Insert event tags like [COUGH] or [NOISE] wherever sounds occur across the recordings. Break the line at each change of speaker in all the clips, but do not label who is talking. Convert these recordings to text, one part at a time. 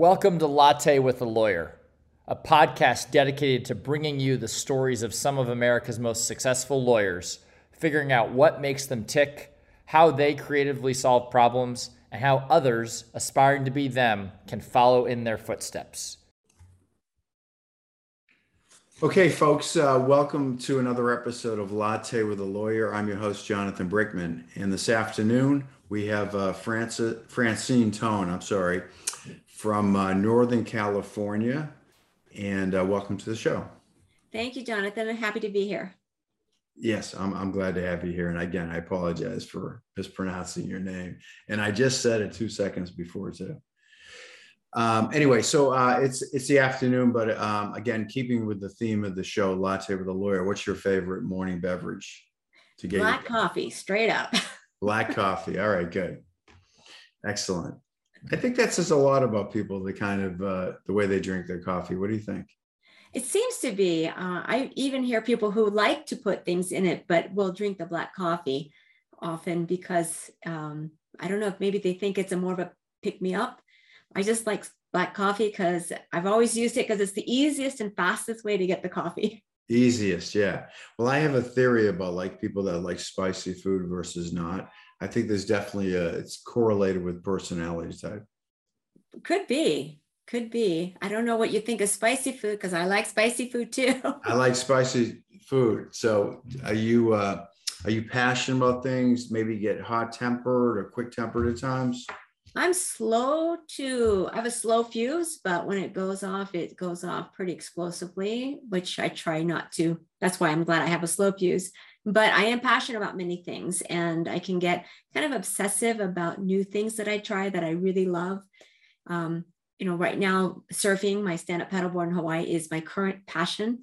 Welcome to Latte with a Lawyer, a podcast dedicated to bringing you the stories of some of America's most successful lawyers, figuring out what makes them tick, how they creatively solve problems, and how others aspiring to be them can follow in their footsteps.
Okay, folks, uh, welcome to another episode of Latte with a Lawyer. I'm your host, Jonathan Brickman. And this afternoon, we have uh, Francis, Francine Tone, I'm sorry, from uh, Northern California. And uh, welcome to the show.
Thank you, Jonathan. I'm happy to be here.
Yes, I'm, I'm glad to have you here. And again, I apologize for mispronouncing your name. And I just said it two seconds before, too. Um, anyway, so uh, it's it's the afternoon, but um, again, keeping with the theme of the show, latte with a lawyer. What's your favorite morning beverage?
To get black coffee, straight up. [LAUGHS]
black coffee. All right, good, excellent. I think that says a lot about people, the kind of uh, the way they drink their coffee. What do you think?
It seems to be. Uh, I even hear people who like to put things in it, but will drink the black coffee often because um, I don't know if maybe they think it's a more of a pick me up. I just like black coffee because I've always used it because it's the easiest and fastest way to get the coffee. [LAUGHS]
Easiest, yeah. Well, I have a theory about like people that like spicy food versus not. I think there's definitely a, it's correlated with personality type.
Could be, could be. I don't know what you think of spicy food because I like spicy food too. [LAUGHS]
I like spicy food. So are you, uh, are you passionate about things? Maybe get hot tempered or quick tempered at times?
I'm slow to, I have a slow fuse, but when it goes off, it goes off pretty explosively, which I try not to. That's why I'm glad I have a slow fuse but I am passionate about many things and I can get kind of obsessive about new things that I try that I really love. Um, you know, right now, surfing, my stand up paddleboard in Hawaii is my current passion.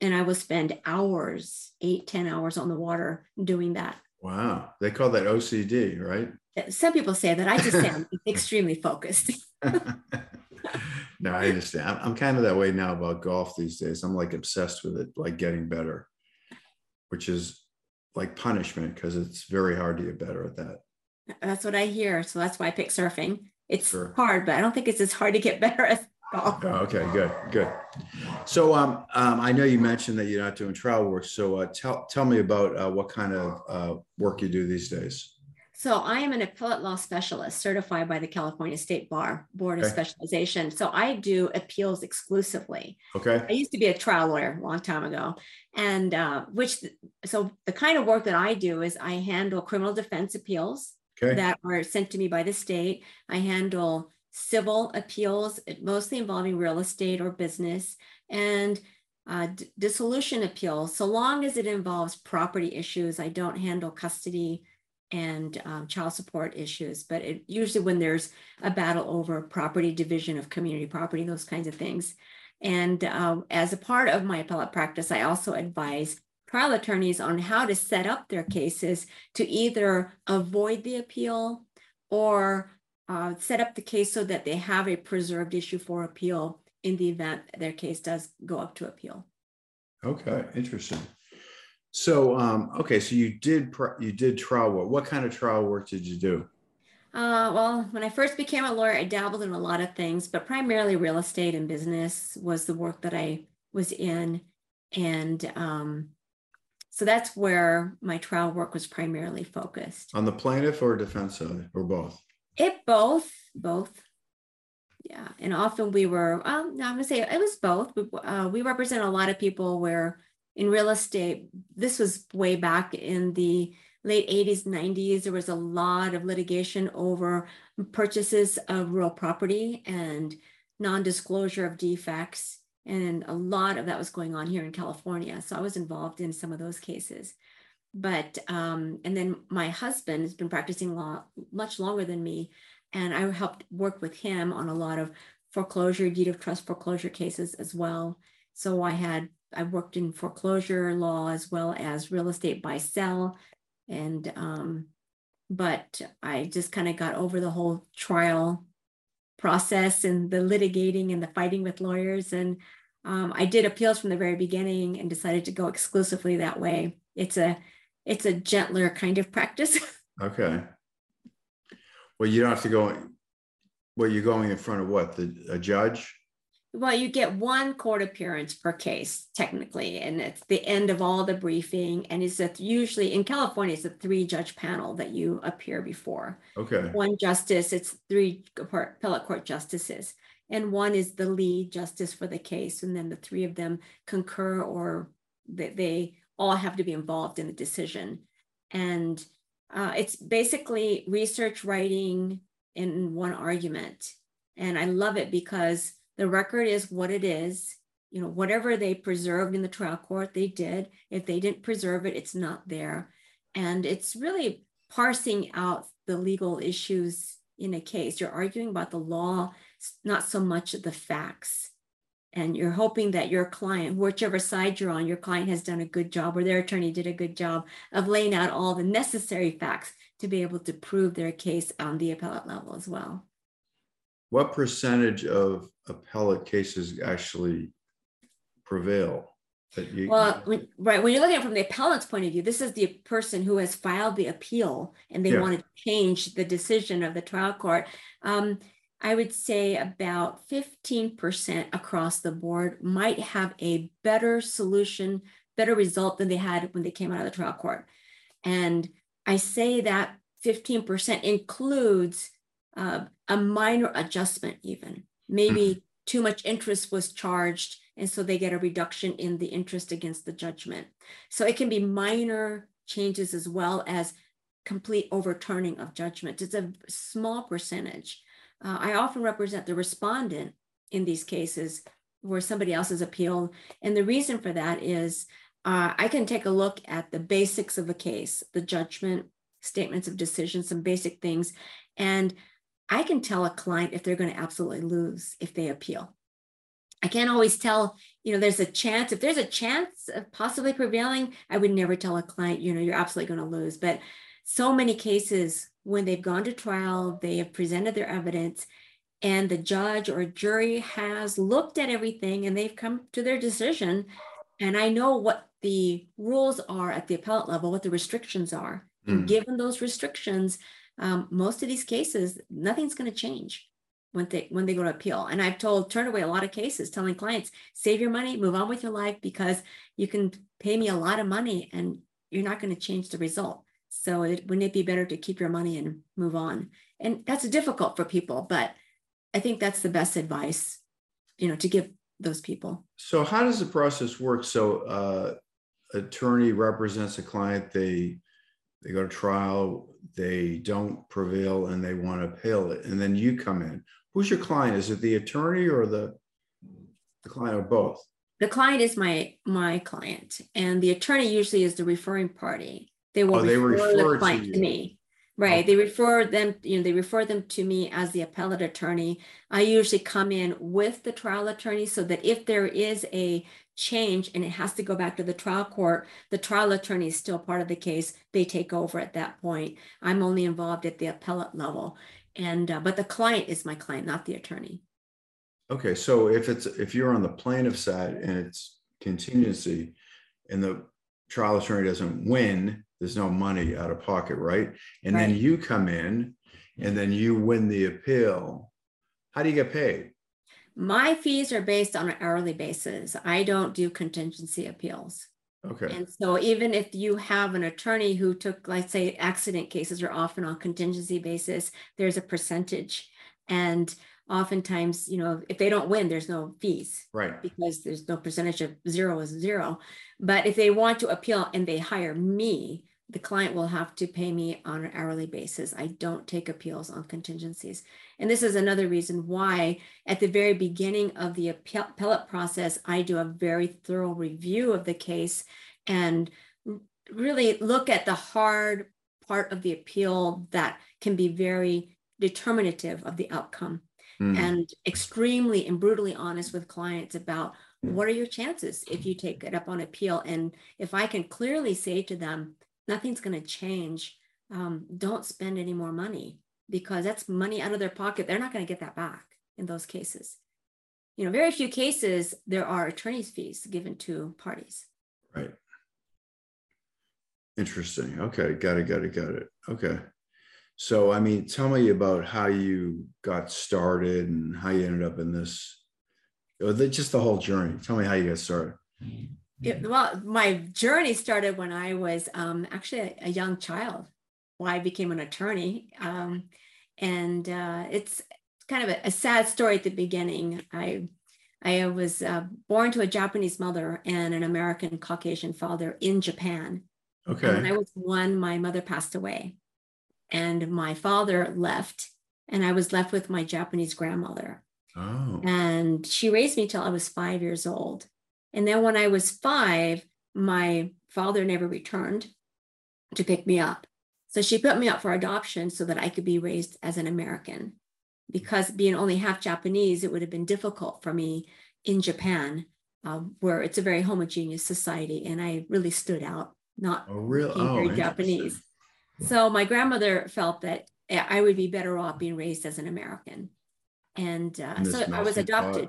And I will spend hours, eight, ten hours on the water doing that.
Wow. They call that OCD, right?
Some people say that. I just say I'm [LAUGHS] extremely focused. [LAUGHS]
no, I understand. I'm kind of that way now about golf these days. I'm like obsessed with it, like getting better which is like punishment because it's very hard to get better at that.
That's what I hear. So that's why I pick surfing. It's sure. hard, but I don't think it's as hard to get [LAUGHS] better as golf.
Oh, okay, good, good. So um, um, I know you mentioned that you're not doing trial work. So uh, tell tell me about uh, what kind of uh, work you do these days.
So I am an appellate law specialist certified by the California State Bar Board okay. of Specialization. So I do appeals exclusively.
Okay.
I used to be a trial lawyer a long time ago. And uh, which, so the kind of work that I do is I handle criminal defense appeals okay. that are sent to me by the state. I handle civil appeals, mostly involving real estate or business, and uh, dissolution appeals. So long as it involves property issues, I don't handle custody and um, child support issues, but it, usually when there's a battle over property division of community property, those kinds of things. And uh, as a part of my appellate practice, I also advise trial attorneys on how to set up their cases to either avoid the appeal or uh, set up the case so that they have a preserved issue for appeal in the event their case does go up to appeal.
Okay, interesting. So, um, okay, so you did you did trial work. What kind of trial work did you do?
Uh, well, when I first became a lawyer, I dabbled in a lot of things, but primarily real estate and business was the work that I was in, and um, so that's where my trial work was primarily focused.
On the plaintiff or defense side, or both?
It both, both. Yeah, and often we were. Um, no, I'm gonna say it was both. We, uh, we represent a lot of people where in real estate, this was way back in the late 80s, 90s. There was a lot of litigation over purchases of real property and non disclosure of defects. And a lot of that was going on here in California. So I was involved in some of those cases. But, um, and then my husband has been practicing law much longer than me. And I helped work with him on a lot of foreclosure, deed of trust foreclosure cases as well. So I had I worked in foreclosure law as well as real estate buy sell, and um, but I just kind of got over the whole trial process and the litigating and the fighting with lawyers, and um, I did appeals from the very beginning and decided to go exclusively that way. It's a it's a gentler kind of practice. [LAUGHS]
okay. Well, you don't have to go Well, you're going in front of what? The a judge?
Well, you get one court appearance per case, technically, and it's the end of all the briefing. And it's a, usually in California, it's a three judge panel that you appear before.
Okay.
One justice, it's three appellate court justices, and one is the lead justice for the case. And then the three of them concur or they, they all have to be involved in the decision. And uh, it's basically research writing in one argument. And I love it because the record is what it is. You know, whatever they preserved in the trial court, they did. If they didn't preserve it, it's not there. And it's really parsing out the legal issues in a case. You're arguing about the law, not so much the facts. And you're hoping that your client, whichever side you're on, your client has done a good job or their attorney did a good job of laying out all the necessary facts to be able to prove their case on the appellate level as well
what percentage of appellate cases actually prevail?
That you, well, when, right. When you're looking at it from the appellant's point of view, this is the person who has filed the appeal and they yeah. want to change the decision of the trial court. Um, I would say about 15% across the board might have a better solution, better result than they had when they came out of the trial court. And I say that 15% includes uh, a minor adjustment, even maybe mm-hmm. too much interest was charged, and so they get a reduction in the interest against the judgment. So it can be minor changes as well as complete overturning of judgment. It's a small percentage. Uh, I often represent the respondent in these cases where somebody else is appealed. And the reason for that is uh, I can take a look at the basics of a case, the judgment, statements of decision, some basic things. And I can tell a client if they're going to absolutely lose if they appeal. I can't always tell, you know, there's a chance. If there's a chance of possibly prevailing, I would never tell a client, you know, you're absolutely going to lose. But so many cases when they've gone to trial, they have presented their evidence, and the judge or jury has looked at everything and they've come to their decision. And I know what the rules are at the appellate level, what the restrictions are. Mm. Given those restrictions, um, most of these cases, nothing's going to change when they when they go to appeal. And I've told turned away a lot of cases, telling clients, save your money, move on with your life because you can pay me a lot of money and you're not going to change the result. So it, wouldn't it be better to keep your money and move on? And that's difficult for people, but I think that's the best advice, you know, to give those people.
So how does the process work? So uh, attorney represents a client, they they go to trial, they don't prevail and they want to appeal it. And then you come in. Who's your client? Is it the attorney or the, the client or both?
The client is my my client, and the attorney usually is the referring party. They will oh, they refer, refer the client to, to me. Right. They refer them, you know, they refer them to me as the appellate attorney. I usually come in with the trial attorney so that if there is a change and it has to go back to the trial court, the trial attorney is still part of the case. They take over at that point. I'm only involved at the appellate level. And uh, but the client is my client, not the attorney.
Okay, so if it's if you're on the plaintiff side and it's contingency and the trial attorney doesn't win, there's no money out of pocket, right? And right. then you come in and then you win the appeal. How do you get paid?
My fees are based on an hourly basis. I don't do contingency appeals.
Okay.
And so even if you have an attorney who took, let's say, accident cases are often on contingency basis, there's a percentage. And oftentimes, you know, if they don't win, there's no fees.
Right.
Because there's no percentage of zero is zero. But if they want to appeal and they hire me, the client will have to pay me on an hourly basis. I don't take appeals on contingencies. And this is another reason why, at the very beginning of the appellate process, I do a very thorough review of the case and really look at the hard part of the appeal that can be very determinative of the outcome mm. and extremely and brutally honest with clients about what are your chances if you take it up on appeal and if i can clearly say to them nothing's going to change. Um, don't spend any more money because that's money out of their pocket. They're not going to get that back in those cases. You know, very few cases there are attorney's fees given to parties.
Right. Interesting. Okay. Got it. Got it. Got it. Okay. So, I mean, tell me about how you got started and how you ended up in this, just the whole journey. Tell me how you got started.
It, well, my journey started when I was um, actually a, a, young child. Why I became an attorney, um, and uh, it's kind of a, a, sad story at the beginning. I I was uh, born to a Japanese mother and an American Caucasian father in Japan.
Okay.
And when I was one, my mother passed away, and my father left, and I was left with my Japanese grandmother.
Oh.
And she raised me till I was five years old. And then when I was five, my father never returned to pick me up. So she put me up for adoption so that I could be raised as an American. Because being only half Japanese, it would have been difficult for me in Japan, uh, where it's a very homogeneous society. And I really stood out, not
oh, real?
very oh, Japanese. So my grandmother felt that I would be better off being raised as an American. And uh, so I was adopted.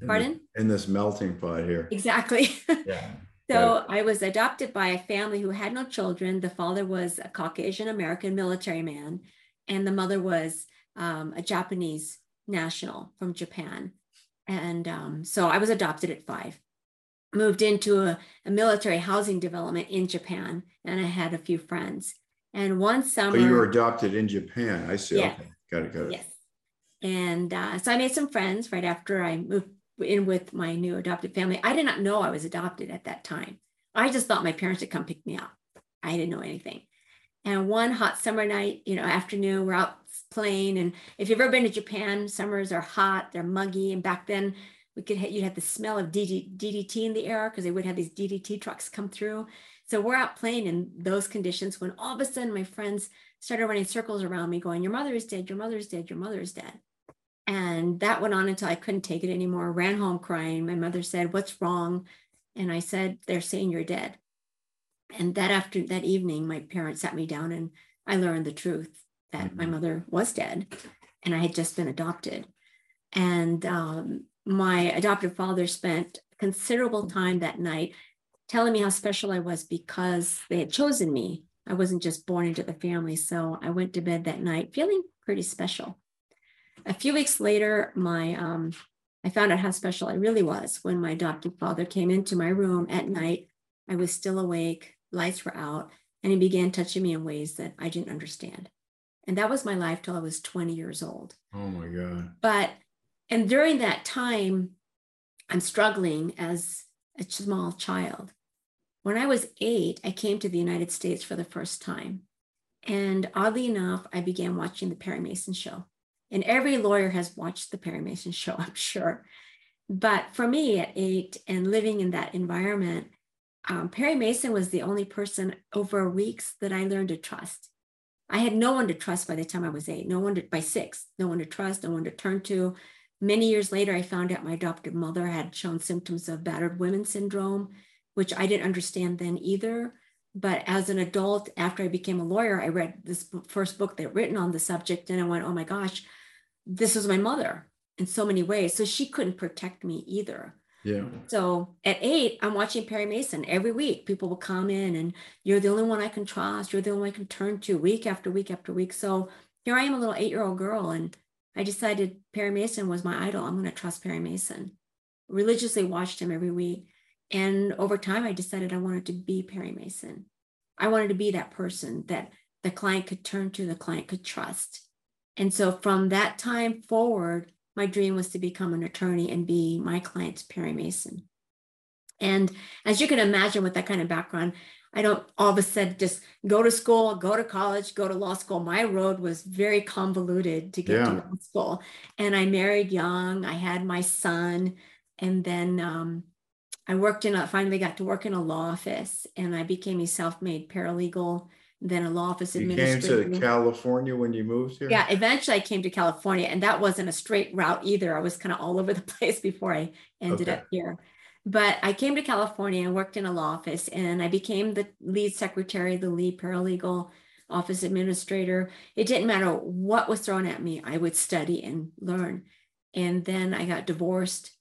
In Pardon?
The, in this melting pot here.
Exactly. [LAUGHS]
Yeah.
so I was adopted by a family who had no children. The father was a Caucasian American military man, and the mother was um, a Japanese national from Japan. And um, so I was adopted at five. Moved into a, a, military housing development in Japan, and I had a few friends. And one summer,
oh, you were adopted in Japan. I see.
Yeah.
Okay, got it, got it.
Yes. And uh, so I made some friends right after I moved in with my new adopted family. I did not know I was adopted at that time. I just thought my parents had come pick me up. I didn't know anything. And one hot summer night, you know, afternoon, we're out playing. And if you've ever been to Japan, summers are hot, they're muggy. And back then, we could you'd have the smell of DDT in the air because they would have these DDT trucks come through. So we're out playing in those conditions when all of a sudden my friends started running circles around me, going, "Your mother is dead. Your mother is dead. Your mother is dead." And that went on until I couldn't take it anymore. Ran home crying. My mother said, What's wrong? And I said, They're saying you're dead. And that after that evening, my parents sat me down and I learned the truth that mm-hmm. my mother was dead and I had just been adopted. And um, my adoptive father spent considerable time that night telling me how special I was because they had chosen me. I wasn't just born into the family. So I went to bed that night feeling pretty special a few weeks later, my um, I found out how special I really was when my adoptive father came into my room at night. I was still awake, lights were out, and he began touching me in ways that I didn't understand. And that was my life till I was 20 years old.
Oh my God.
But, and during that time, I'm struggling as a small child. When I was eight, I came to the United States for the first time. And oddly enough, I began watching the Perry Mason show. And every lawyer has watched the Perry Mason show, [LAUGHS] I'm sure. But for me at eight and living in that environment, um, Perry Mason was the only person over weeks that I learned to trust. I had no one to trust by the time I was eight, no one to, by six, no one to trust, no one to turn to. Many years later, I found out my adoptive mother had shown symptoms of battered women syndrome, which I didn't understand then either. But as an adult, after I became a lawyer, I read this first book that written on the subject, and I went, "Oh my gosh, this was my mother in so many ways. So she couldn't protect me either.
Yeah.
So at eight, I'm watching Perry Mason every week. People will come in and you're the only one I can trust. You're the only one I can turn to week after week after week. So here I am, a little eight year old girl, and I decided Perry Mason was my idol. I'm going to trust Perry Mason. Religiously watched him every week. And over time, I decided I wanted to be Perry Mason. I wanted to be that person that the client could turn to, the client could trust. And so from that time forward, my dream was to become an attorney and be my client's Perry Mason. And as you can imagine, with that kind of background, I don't all of a sudden just go to school, go to college, go to law school. My road was very convoluted to get yeah. to law school. And I married young, I had my son, and then um, I worked in a, finally got to work in a law office and I became a self made paralegal then a law office
You
administrator.
came to California when you moved here?
Yeah, eventually I came to California, and that wasn't a straight route either. I was kind of all over the [LAUGHS] place before I ended
Okay.
up here. But I came to California and worked in a law office, and I became the lead secretary, the lead paralegal, office administrator. It didn't matter what was thrown at me, I would study and learn. And then I got divorced,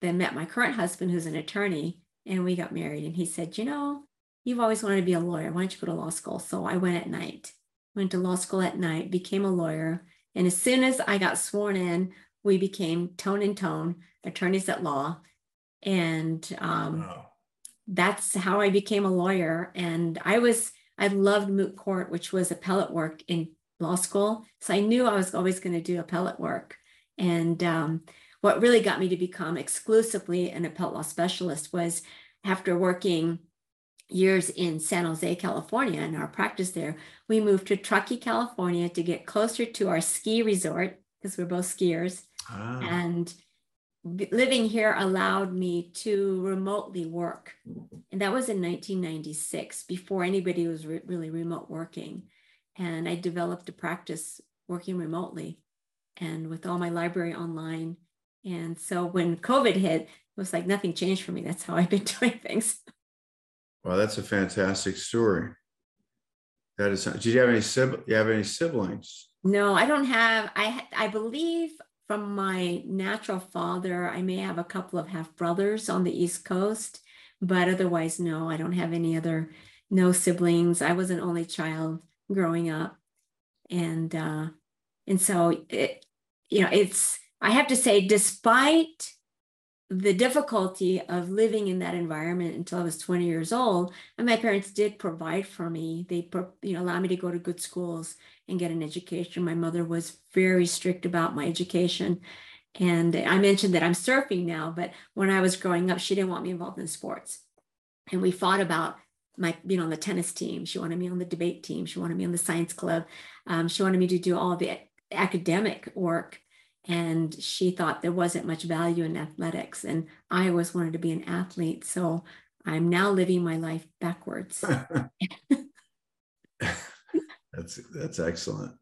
then met my current husband, who's an attorney, and we got married. And he said, You know, you've always wanted to be a lawyer. Why don't you go to law school? So I went at night went to law school at night, became a lawyer. And as soon as I got sworn in, we became tone and tone attorneys at law. And um, wow. that's how I became a lawyer. And I was, I loved moot court, which was appellate work in law school. So I knew I was always going to do appellate work. And um, what really got me to become exclusively an appellate law specialist was after working years in San Jose, California, and our practice there, we moved to Truckee, California to get closer to our ski resort because we're both skiers. Ah. And living here allowed me to remotely work. And that was in 1996, before anybody was re- really remote working. And I developed a practice working remotely and with all my library online. And so when COVID hit, it was like nothing changed for me. That's how I've been [LAUGHS] doing things.
Well, that's a fantastic story. That is. Did you have any siblings? You have any siblings?
No, I don't have. I I believe from my natural father, I may have a couple of half brothers on the East Coast, but otherwise, no, I don't have any other no siblings. I was an only child growing up, and uh, and so it, you know, it's. I have to say, despite the difficulty of living in that environment until I was 20 years old. And my parents did provide for me. They, you know, allowed me to go to good schools and get an education. My mother was very strict about my education. And I mentioned that I'm surfing now, but when I was growing up, she didn't want me involved in sports. And we fought about my being on the tennis team. She wanted me on the debate team. She wanted me on the science club. Um, she wanted me to do all the academic work and she thought there wasn't much value in athletics and i always wanted to be an athlete so i'm now living my life backwards. [LAUGHS]
That's that's excellent.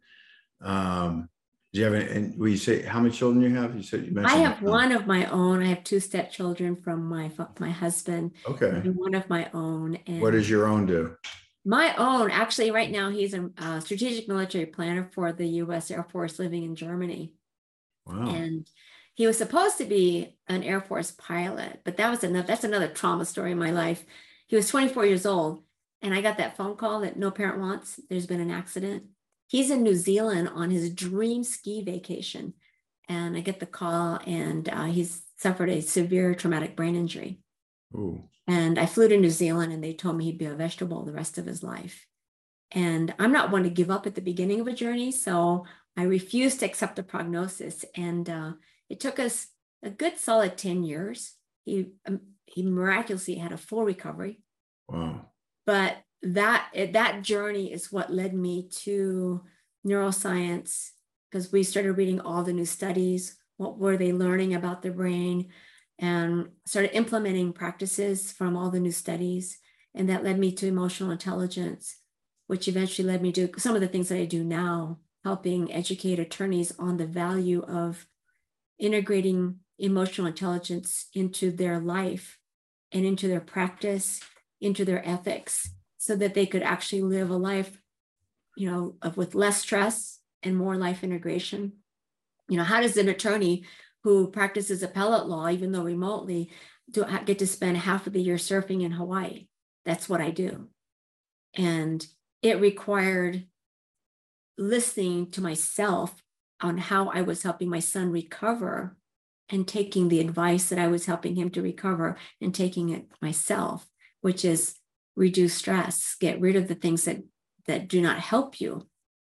Um do you have any and will you say how many children you have? You said you mentioned
i have one of my own. I have two stepchildren from my my husband
okay.
and one of my own
and what does your own do?
My own actually right now he's a, a strategic military planner for the u.s air force living in germany Wow. And he was supposed to be an Air Force pilot, but that was enough. that's another trauma story in my life. He was 24 years old, and I got that phone call that no parent wants. There's been an accident. He's in New Zealand on his dream ski vacation, and I get the call, and uh, he's suffered a severe traumatic brain injury. Ooh. And I flew to New Zealand, and they told me he'd be a vegetable the rest of his life. And I'm not one to give up at the beginning of a journey, so I refused to accept the prognosis. And uh, it took us a good solid 10 years. He, um, he miraculously had a full recovery. Wow. But that, that journey is what led me to neuroscience because we started reading all the new studies. What were they learning about the brain? And started implementing practices from all the new studies. And that led me to emotional intelligence, which eventually led me to some of the things that I do now helping educate attorneys on the value of integrating emotional intelligence into their life and into their practice, into their ethics, so that they could actually live a life, you know, of, with less stress and more life integration. You know, how does an attorney who practices appellate law, even though remotely, do uh, get to spend half of the year surfing in Hawaii? That's what I do. And it required listening to myself on how I was helping my son recover and taking the advice that I was helping him to recover and taking it myself, which is reduce stress, get rid of the things that that do not help you.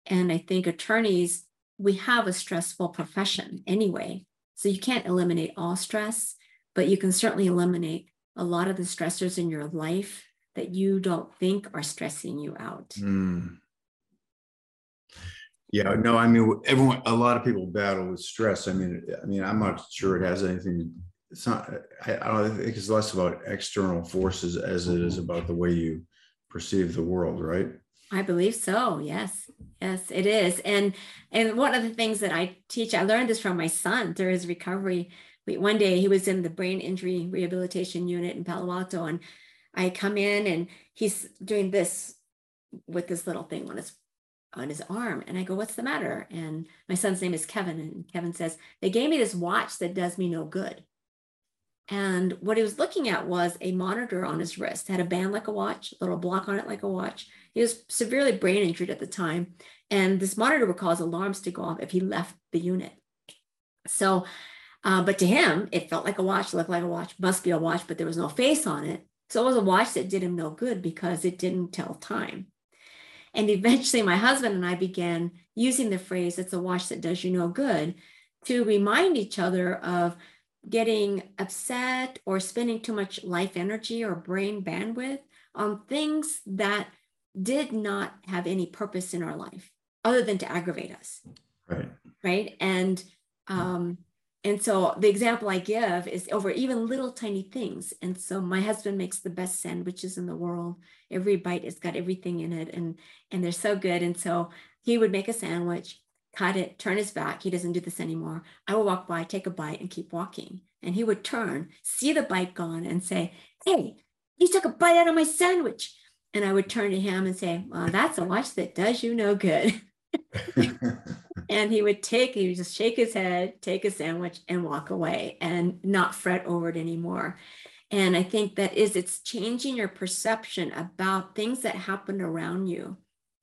And I think attorneys, we have a stressful profession anyway. So you can't eliminate all stress, but you can certainly eliminate a lot of the stressors in your life that you don't think are stressing you out. Mm.
Yeah, no, I mean, everyone, a lot of people battle with stress. I mean, I mean, I'm not sure it has anything. It's not. I, I don't think it's less about external forces as it is about the way you perceive the world, right?
I believe so. Yes, yes, it is. And and one of the things that I teach, I learned this from my son through his recovery. We, one day he was in the brain injury rehabilitation unit in Palo Alto, and I come in and he's doing this with this little thing on his on his arm. And I go, What's the matter? And my son's name is Kevin. And Kevin says, They gave me this watch that does me no good. And what he was looking at was a monitor on his wrist, had a band like a watch, a little block on it like a watch. He was severely brain injured at the time. And this monitor would cause alarms to go off if he left the unit. So, uh, but to him, it felt like a watch, looked like a watch, must be a watch, but there was no face on it. So it was a watch that did him no good because it didn't tell time. And eventually, my husband and I began using the phrase, it's a watch that does you no good, to remind each other of getting upset or spending too much life energy or brain bandwidth on things that did not have any purpose in our life other than to aggravate us.
Right.
Right. And um, and so the example I give is over even little tiny things. And so my husband makes the best sandwiches in the world. Every bite has got everything in it and and they're so good. And so he would make a sandwich, cut it, turn his back. He doesn't do this anymore. I would walk by, take a bite, and keep walking. And he would turn, see the bite gone, and say, Hey, you took a bite out of my sandwich. And I would turn to him and say, Well, that's a watch that does you no good. [LAUGHS] [LAUGHS] and he would take, he would just shake his head, take a sandwich, and walk away and not fret over it anymore. And I think that is it's changing your perception about things that happen around you.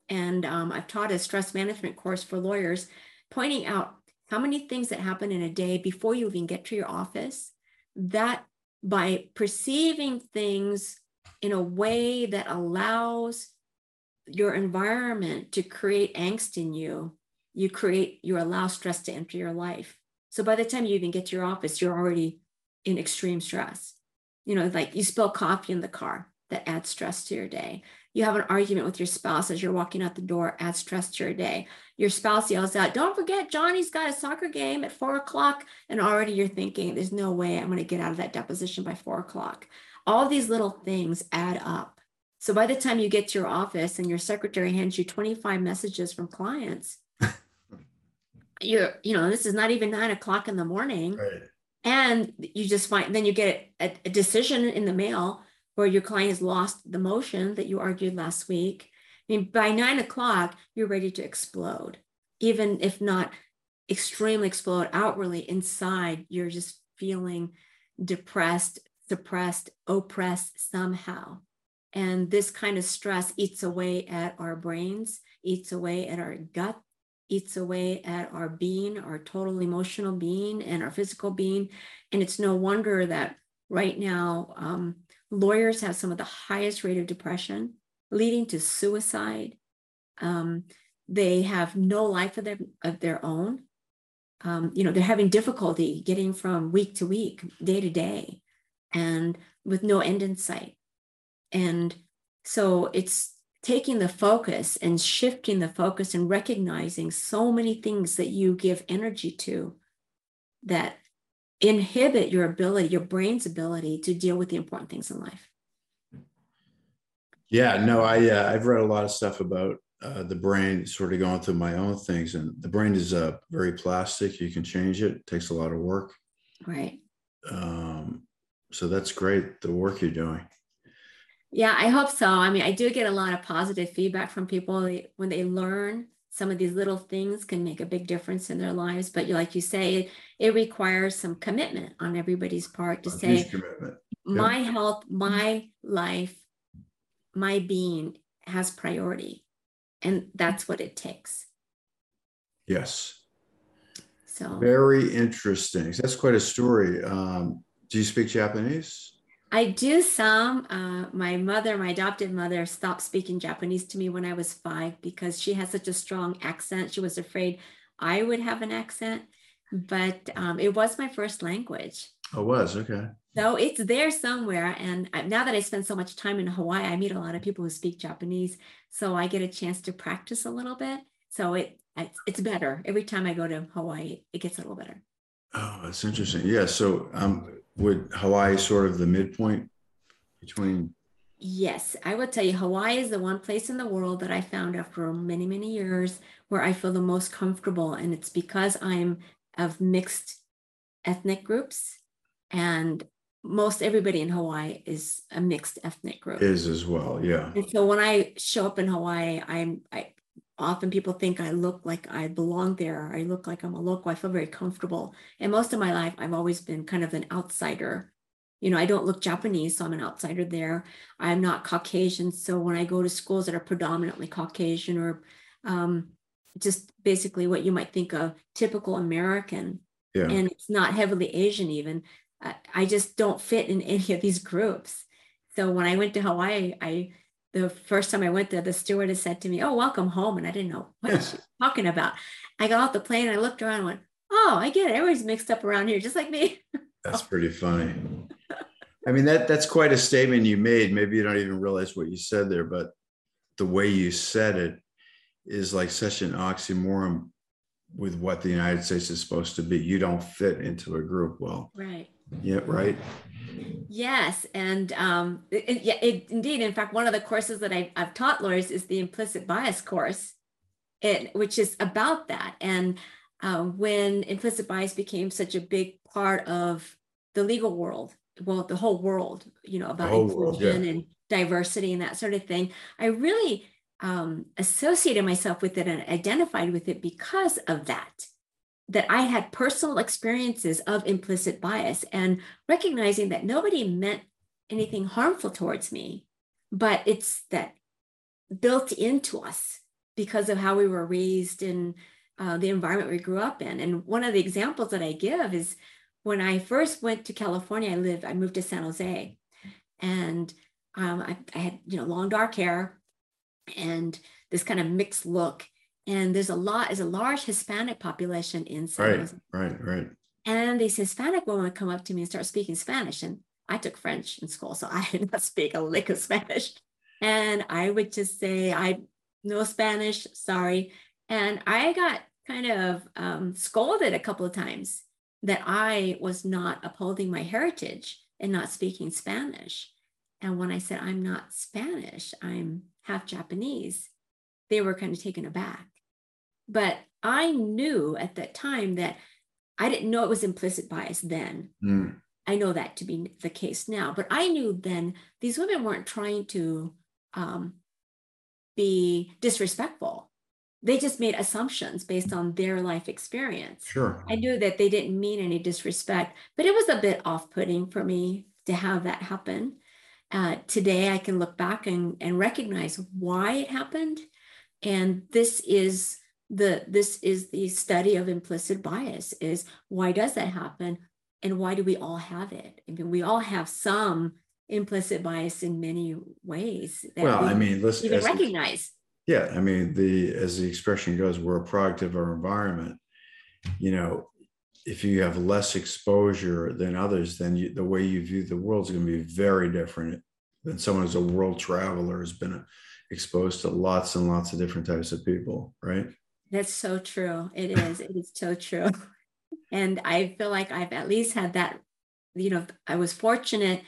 And um, I've taught a stress management course for lawyers, pointing out how many things that happen in a day before you even get to your office that by perceiving things in a way that allows your environment to create angst in you, you create, you allow stress to enter your life. So by the time you even get to your office, you're already in extreme stress. You know, like you spill coffee in the car, that adds stress to your day. You have an argument with your spouse as you're walking out the door, adds stress to your day. Your spouse yells out, Don't forget, Johnny's got a soccer game at four o'clock. And already you're thinking, There's no way I'm going to get out of that deposition by four o'clock. All these little things add up. So by the time you get to your office and your secretary hands you 25 messages from clients, [LAUGHS] you're, you know, this is not even nine o'clock in the morning.
Right.
And you just find, then you get a, a decision in the mail where your client has lost the motion that you argued last week. I mean, by nine o'clock, you're ready to explode. Even if not extremely explode outwardly, inside, you're just feeling depressed, suppressed, oppressed somehow. And this kind of stress eats away at our brains, eats away at our gut, eats away at our being, our total emotional being, and our physical being. And it's no wonder that right now, um, lawyers have some of the highest rate of depression, leading to suicide. Um, they have no life of their, of their own. Um, you know, they're having difficulty getting from week to week, day to day, and with no end in sight. And so it's taking the focus and shifting the focus and recognizing so many things that you give energy to that inhibit your ability, your brain's ability to deal with the important things in life.
Yeah, no, I uh, I've read a lot of stuff about uh, the brain, sort of going through my own things, and the brain is uh, very plastic. You can change it. it takes a lot of work.
Right.
Um, so that's great. The work you're doing.
Yeah, I hope so. I mean, I do get a lot of positive feedback from people when they learn some of these little things can make a big difference in their lives. But like you say, it, it requires some commitment on everybody's part to a say, my health, my life, my being has priority. And that's what it takes.
Yes.
So
very interesting. That's quite a story. Um, do you speak Japanese?
I do some. Uh, my mother, my adopted mother, stopped speaking Japanese to me when I was five because she has such a strong accent. She was afraid I would have an accent, but um, it was my first language.
Oh, it was okay.
So it's there somewhere. And now that I spend so much time in Hawaii, I meet a lot of people who speak Japanese, so I get a chance to practice a little bit. So it it's better every time I go to Hawaii. It gets a little better.
Oh, that's interesting. Yeah. So um, would Hawaii sort of the midpoint between?
Yes, I would tell you Hawaii is the one place in the world that I found after many, many years where I feel the most comfortable. And it's because I'm of mixed ethnic groups. And most everybody in Hawaii is a mixed ethnic group.
Is as well, yeah.
And so when I show up in Hawaii, I'm I often people think I look like I belong there. I look like I'm a local. I feel very comfortable. And most of my life, I've always been kind of an outsider you know, I don't look Japanese, so I'm an outsider there. I'm not Caucasian. So when I go to schools that are predominantly Caucasian or um, just basically what you might think of typical American, yeah. and it's not heavily Asian even, I, I just don't fit in [LAUGHS] any of these groups. So when I went to Hawaii, I the first time I went there, the stewardess said to me, "Oh, welcome home," and I didn't know what she was talking about. I got off the plane, I looked around, and went, "Oh, I get it. Everybody's mixed up around here, just like me."
That's pretty funny. [LAUGHS] I mean, that that's quite a statement you made. Maybe you don't even realize what you said there, but the way you said it is like such an oxymoron with what the United States is supposed to be. You don't fit into a group well.
Right.
Yeah, right.
Yes, and um, it, yeah, it, indeed. In fact, one of the courses that I, have taught lawyers is the implicit bias course, it, which is about that. And uh, when implicit bias became such a big part of the legal world, well, the whole world, you know, about inclusion world, yeah. and diversity and that sort of thing. I really um, associated myself with it and identified with it because of that. That I had personal experiences of implicit bias and recognizing that nobody meant anything harmful towards me, but it's that built into us because of how we were raised in uh, the environment we grew up in. And one of the examples that I give is when I first went to California, I lived, I moved to San Jose and um, I, I, had, you know, long dark hair and this kind of mixed look. And there's a lot, there's a large Hispanic population in San
right,
Jose.
Right, right,
And these Hispanic women would come up to me and start speaking Spanish. And I took French in school, so [LAUGHS] I did not speak a lick of Spanish. And I would just say, I know Spanish, sorry. And I got kind of um, scolded a couple of times that I was not upholding my heritage and not speaking Spanish. And when I said, I'm not Spanish, I'm half Japanese, they were kind of taken aback. But I knew at that time that I didn't know it was implicit bias then. Mm. I know that to be the case now, but I knew then these women weren't trying to um, be disrespectful they just made assumptions based on their life experience.
Sure.
I knew that they didn't mean any disrespect, but it was a bit off putting for me to have that happen. Uh, today, I can look back and, and recognize why it happened. And this is the this is the study of implicit bias is why does that happen and why do we all have it i mean we all have some implicit bias in many ways
well i mean let's
even recognize
yeah, I mean, the as the expression goes, we're a product of our environment. You know, if you have less exposure than others, then you, the way you view the world is going to be very different than someone who's a world traveler has been exposed to lots and lots of different types of people, right?
That's so true. It is. it is so true. [LAUGHS] And I feel like I've at least had that, you know, I was fortunate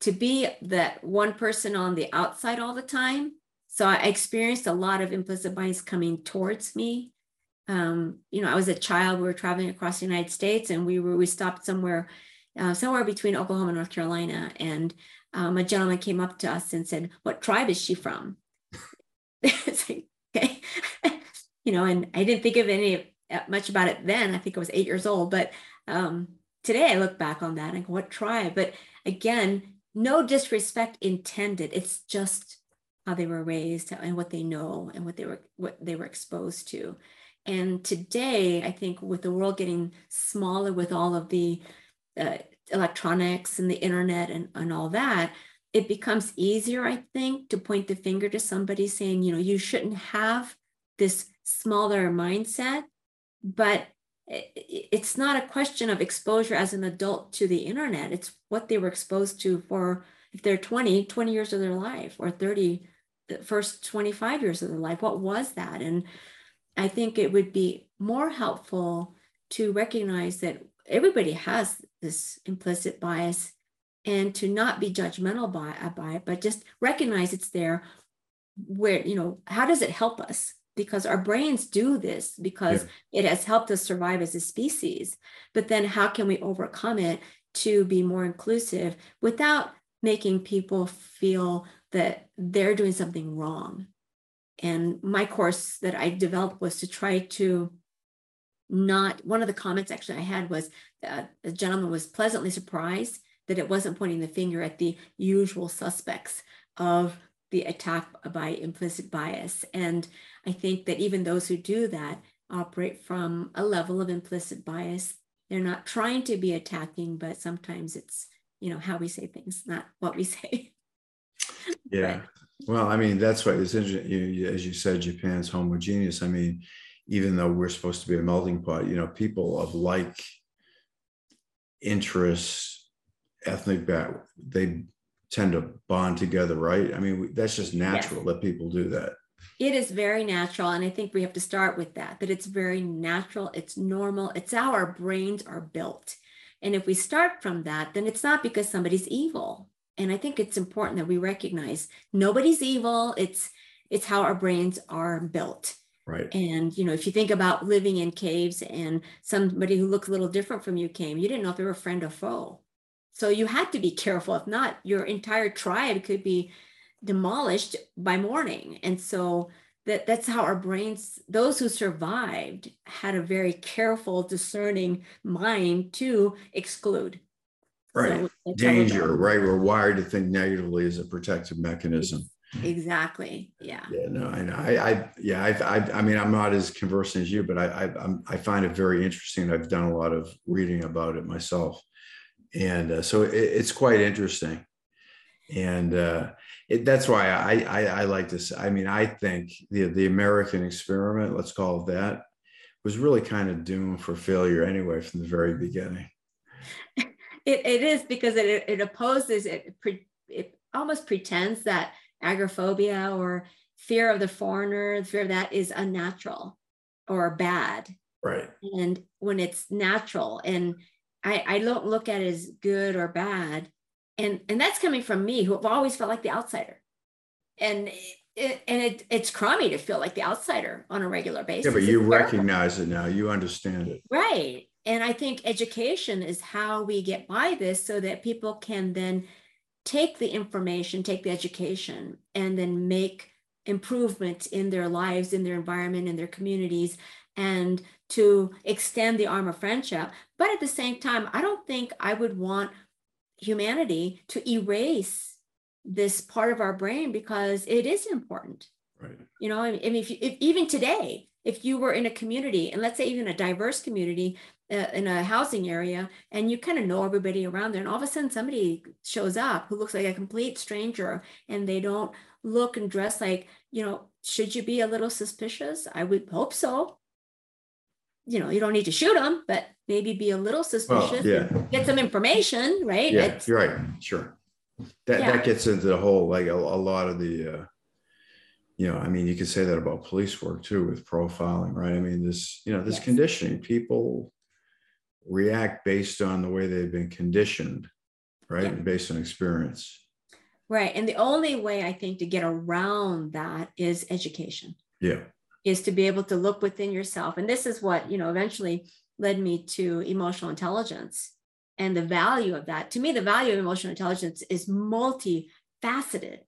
to be that one person on the outside all the time so I experienced a lot of implicit bias coming towards me. Um, you know, I was a child. We were traveling across the United States, and we were we stopped somewhere, uh, somewhere between Oklahoma and North Carolina, and um, a gentleman came up to us and said, "What tribe is she from?" [LAUGHS] it's like, okay, [LAUGHS] you know, and I didn't think of any uh, much about it then. I think I was eight years old, but um, today I look back on that and go, "What tribe?" But again, no disrespect intended. It's just how they were raised and what they know and what they were what they were exposed to and today i think with the world getting smaller with all of the uh, electronics and the internet and, and all that it becomes easier i think to point the finger to somebody saying you know you shouldn't have this smaller mindset but it's not a question of exposure as an adult to the internet. It's what they were exposed to for if they're 20 20 years of their life or 30 the first 25 years of their life. What was that? And i think it would be more helpful to recognize that everybody has this implicit bias and to not be judgmental by, by it but just recognize it's there where you know how does it help us because our brains do this because yeah. it has helped us survive as a species but then how can we overcome it to be more inclusive without making people feel that they're doing something wrong. And my course that I developed was to try to not, one of the comments actually I had was uh, that a gentleman was pleasantly surprised that it wasn't pointing the finger at the usual suspects of the attack by implicit bias. And I think that even those who do that operate from a level of implicit bias. They're not trying to be attacking, but sometimes it's, you know, how we say things, not what we [LAUGHS] say.
Yeah. But, well, I mean, that's why it's interesting. You, as you said, Japan's homogeneous. I mean, even though we're supposed to be a melting pot, you know, people of like interests, ethnic back, they tend to bond together, right? I mean, that's just natural yes. that people do that.
It is very natural. And I think we have to start with that, that it's very natural, it's normal, it's how our brains are built. And if we start from that, then it's not because somebody's evil. And I think it's important that we recognize nobody's evil. It's it's how our brains are built.
Right.
And you know, if you think about living in caves and somebody who looks a little different from you came, you didn't know if they were a friend or foe. So you had to be careful. If not, your entire tribe could be demolished by morning. And so that that's how our brains, those who survived, had a very careful, discerning mind to exclude.
Right. So Danger, right? We're wired to think negatively as a protective mechanism.
Exactly. Yeah.
Yeah. No, I know. I, I yeah. I, I, I mean, I'm not as conversant as you, but I, I, I'm, I find it very interesting. I've done a lot of reading about it myself, and uh, so it, it's quite interesting. And uh, it, that's why I, I, I like this. I mean, I think the the American experiment, let's call it that, was really kind of doomed for failure anyway from the very beginning.
It, it is because it, it opposes it, it almost pretends that agoraphobia or fear of the foreigner, fear of that is unnatural or bad.
Right.
And when it's natural and I, I don't look at it as good or bad. And, and that's coming from me who have always felt like the outsider. And it, and it, it's crummy to feel like the outsider on a regular basis.
Yeah, but you recognize it now. You understand it.
Right. And I think education is how we get by this so that people can then take the information, take the education, and then make improvements in their lives, in their environment, in their communities, and to extend the arm of friendship. But at the same time, I don't think I would want humanity to erase this part of our brain because it is important.
Right.
You know, I mean, if, you, if even today, if you were in a community, and let's say even a diverse community uh, in a housing area, and you kind of know everybody around there, and all of a sudden somebody shows up who looks like a complete stranger, and they don't look and dress like, you know, should you be a little suspicious? I would hope so. You know, you don't need to shoot them, but maybe be a little suspicious.
Well, yeah.
Get some information, right?
Yeah, it's, you're right. Sure. That yeah. that gets into the whole like a, a lot of the. Uh, you know, I mean, you could say that about police work too with profiling, right? I mean, this, you know, this yes. conditioning, people react based on the way they've been conditioned, right? Yeah. Based on experience.
Right. And the only way I think to get around that is education.
Yeah.
Is to be able to look within yourself. And this is what, you know, eventually led me to emotional intelligence and the value of that. To me, the value of emotional intelligence is multifaceted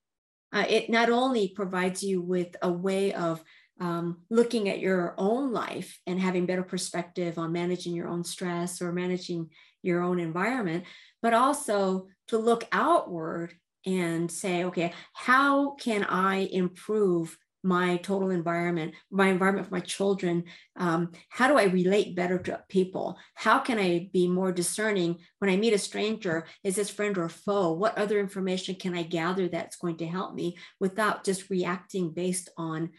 uh, it not only provides you with a way of um, looking at your own life and having better perspective on managing your own stress or managing your own environment, but also to look outward and say, okay, how can I improve my total environment, my environment for my children? Um, how do I relate better to people? How can I be more discerning when I meet a stranger? Is this friend or foe? What other information can I gather that's going to help me without just reacting based on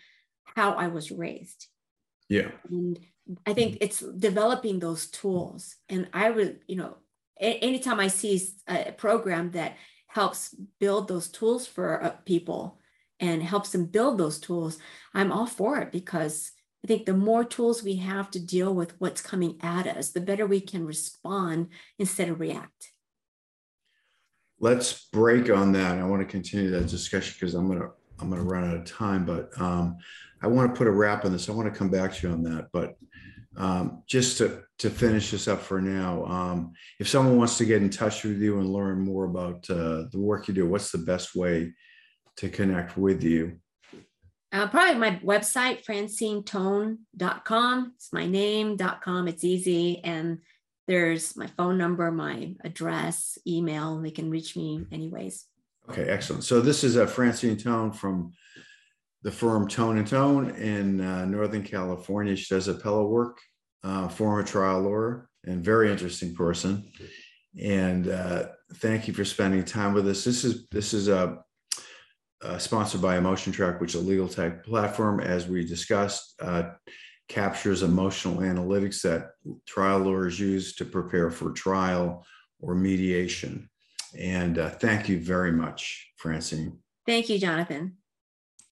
how I was raised?
Yeah.
And I think it's developing those tools. And I would, you know, anytime I see a program that helps build those tools for uh, people, and helps them build those tools, I'm all for it because I think the more tools we have to deal with what's coming at us, the better we can respond instead of react.
Let's break on that. I want to continue that discussion because I'm gonna I'm gonna run out of time, but um, I want to put a wrap on this. I want to come back to you on that, but um, just to to finish this up for now, um, if someone wants to get in touch with you and learn more about uh, the work you do, what's the best way to connect with you?
Uh, probably my website, francinetone.com. It's my name.com. It's easy. And there's my phone number, my address, email. They can reach me anyways.
Okay, excellent. So this is a Francine Tone from the firm Tone and Tone in uh, Northern California. She does appellate work, uh, former trial lawyer, and very interesting person. And uh, thank you for spending time with us. This is this is a, a sponsored by Emotion Track, which is a legal tech platform, as we discussed, uh, captures emotional analytics that trial lawyers use to prepare for trial or mediation. And uh, thank you very much, Francine.
Thank you, Jonathan.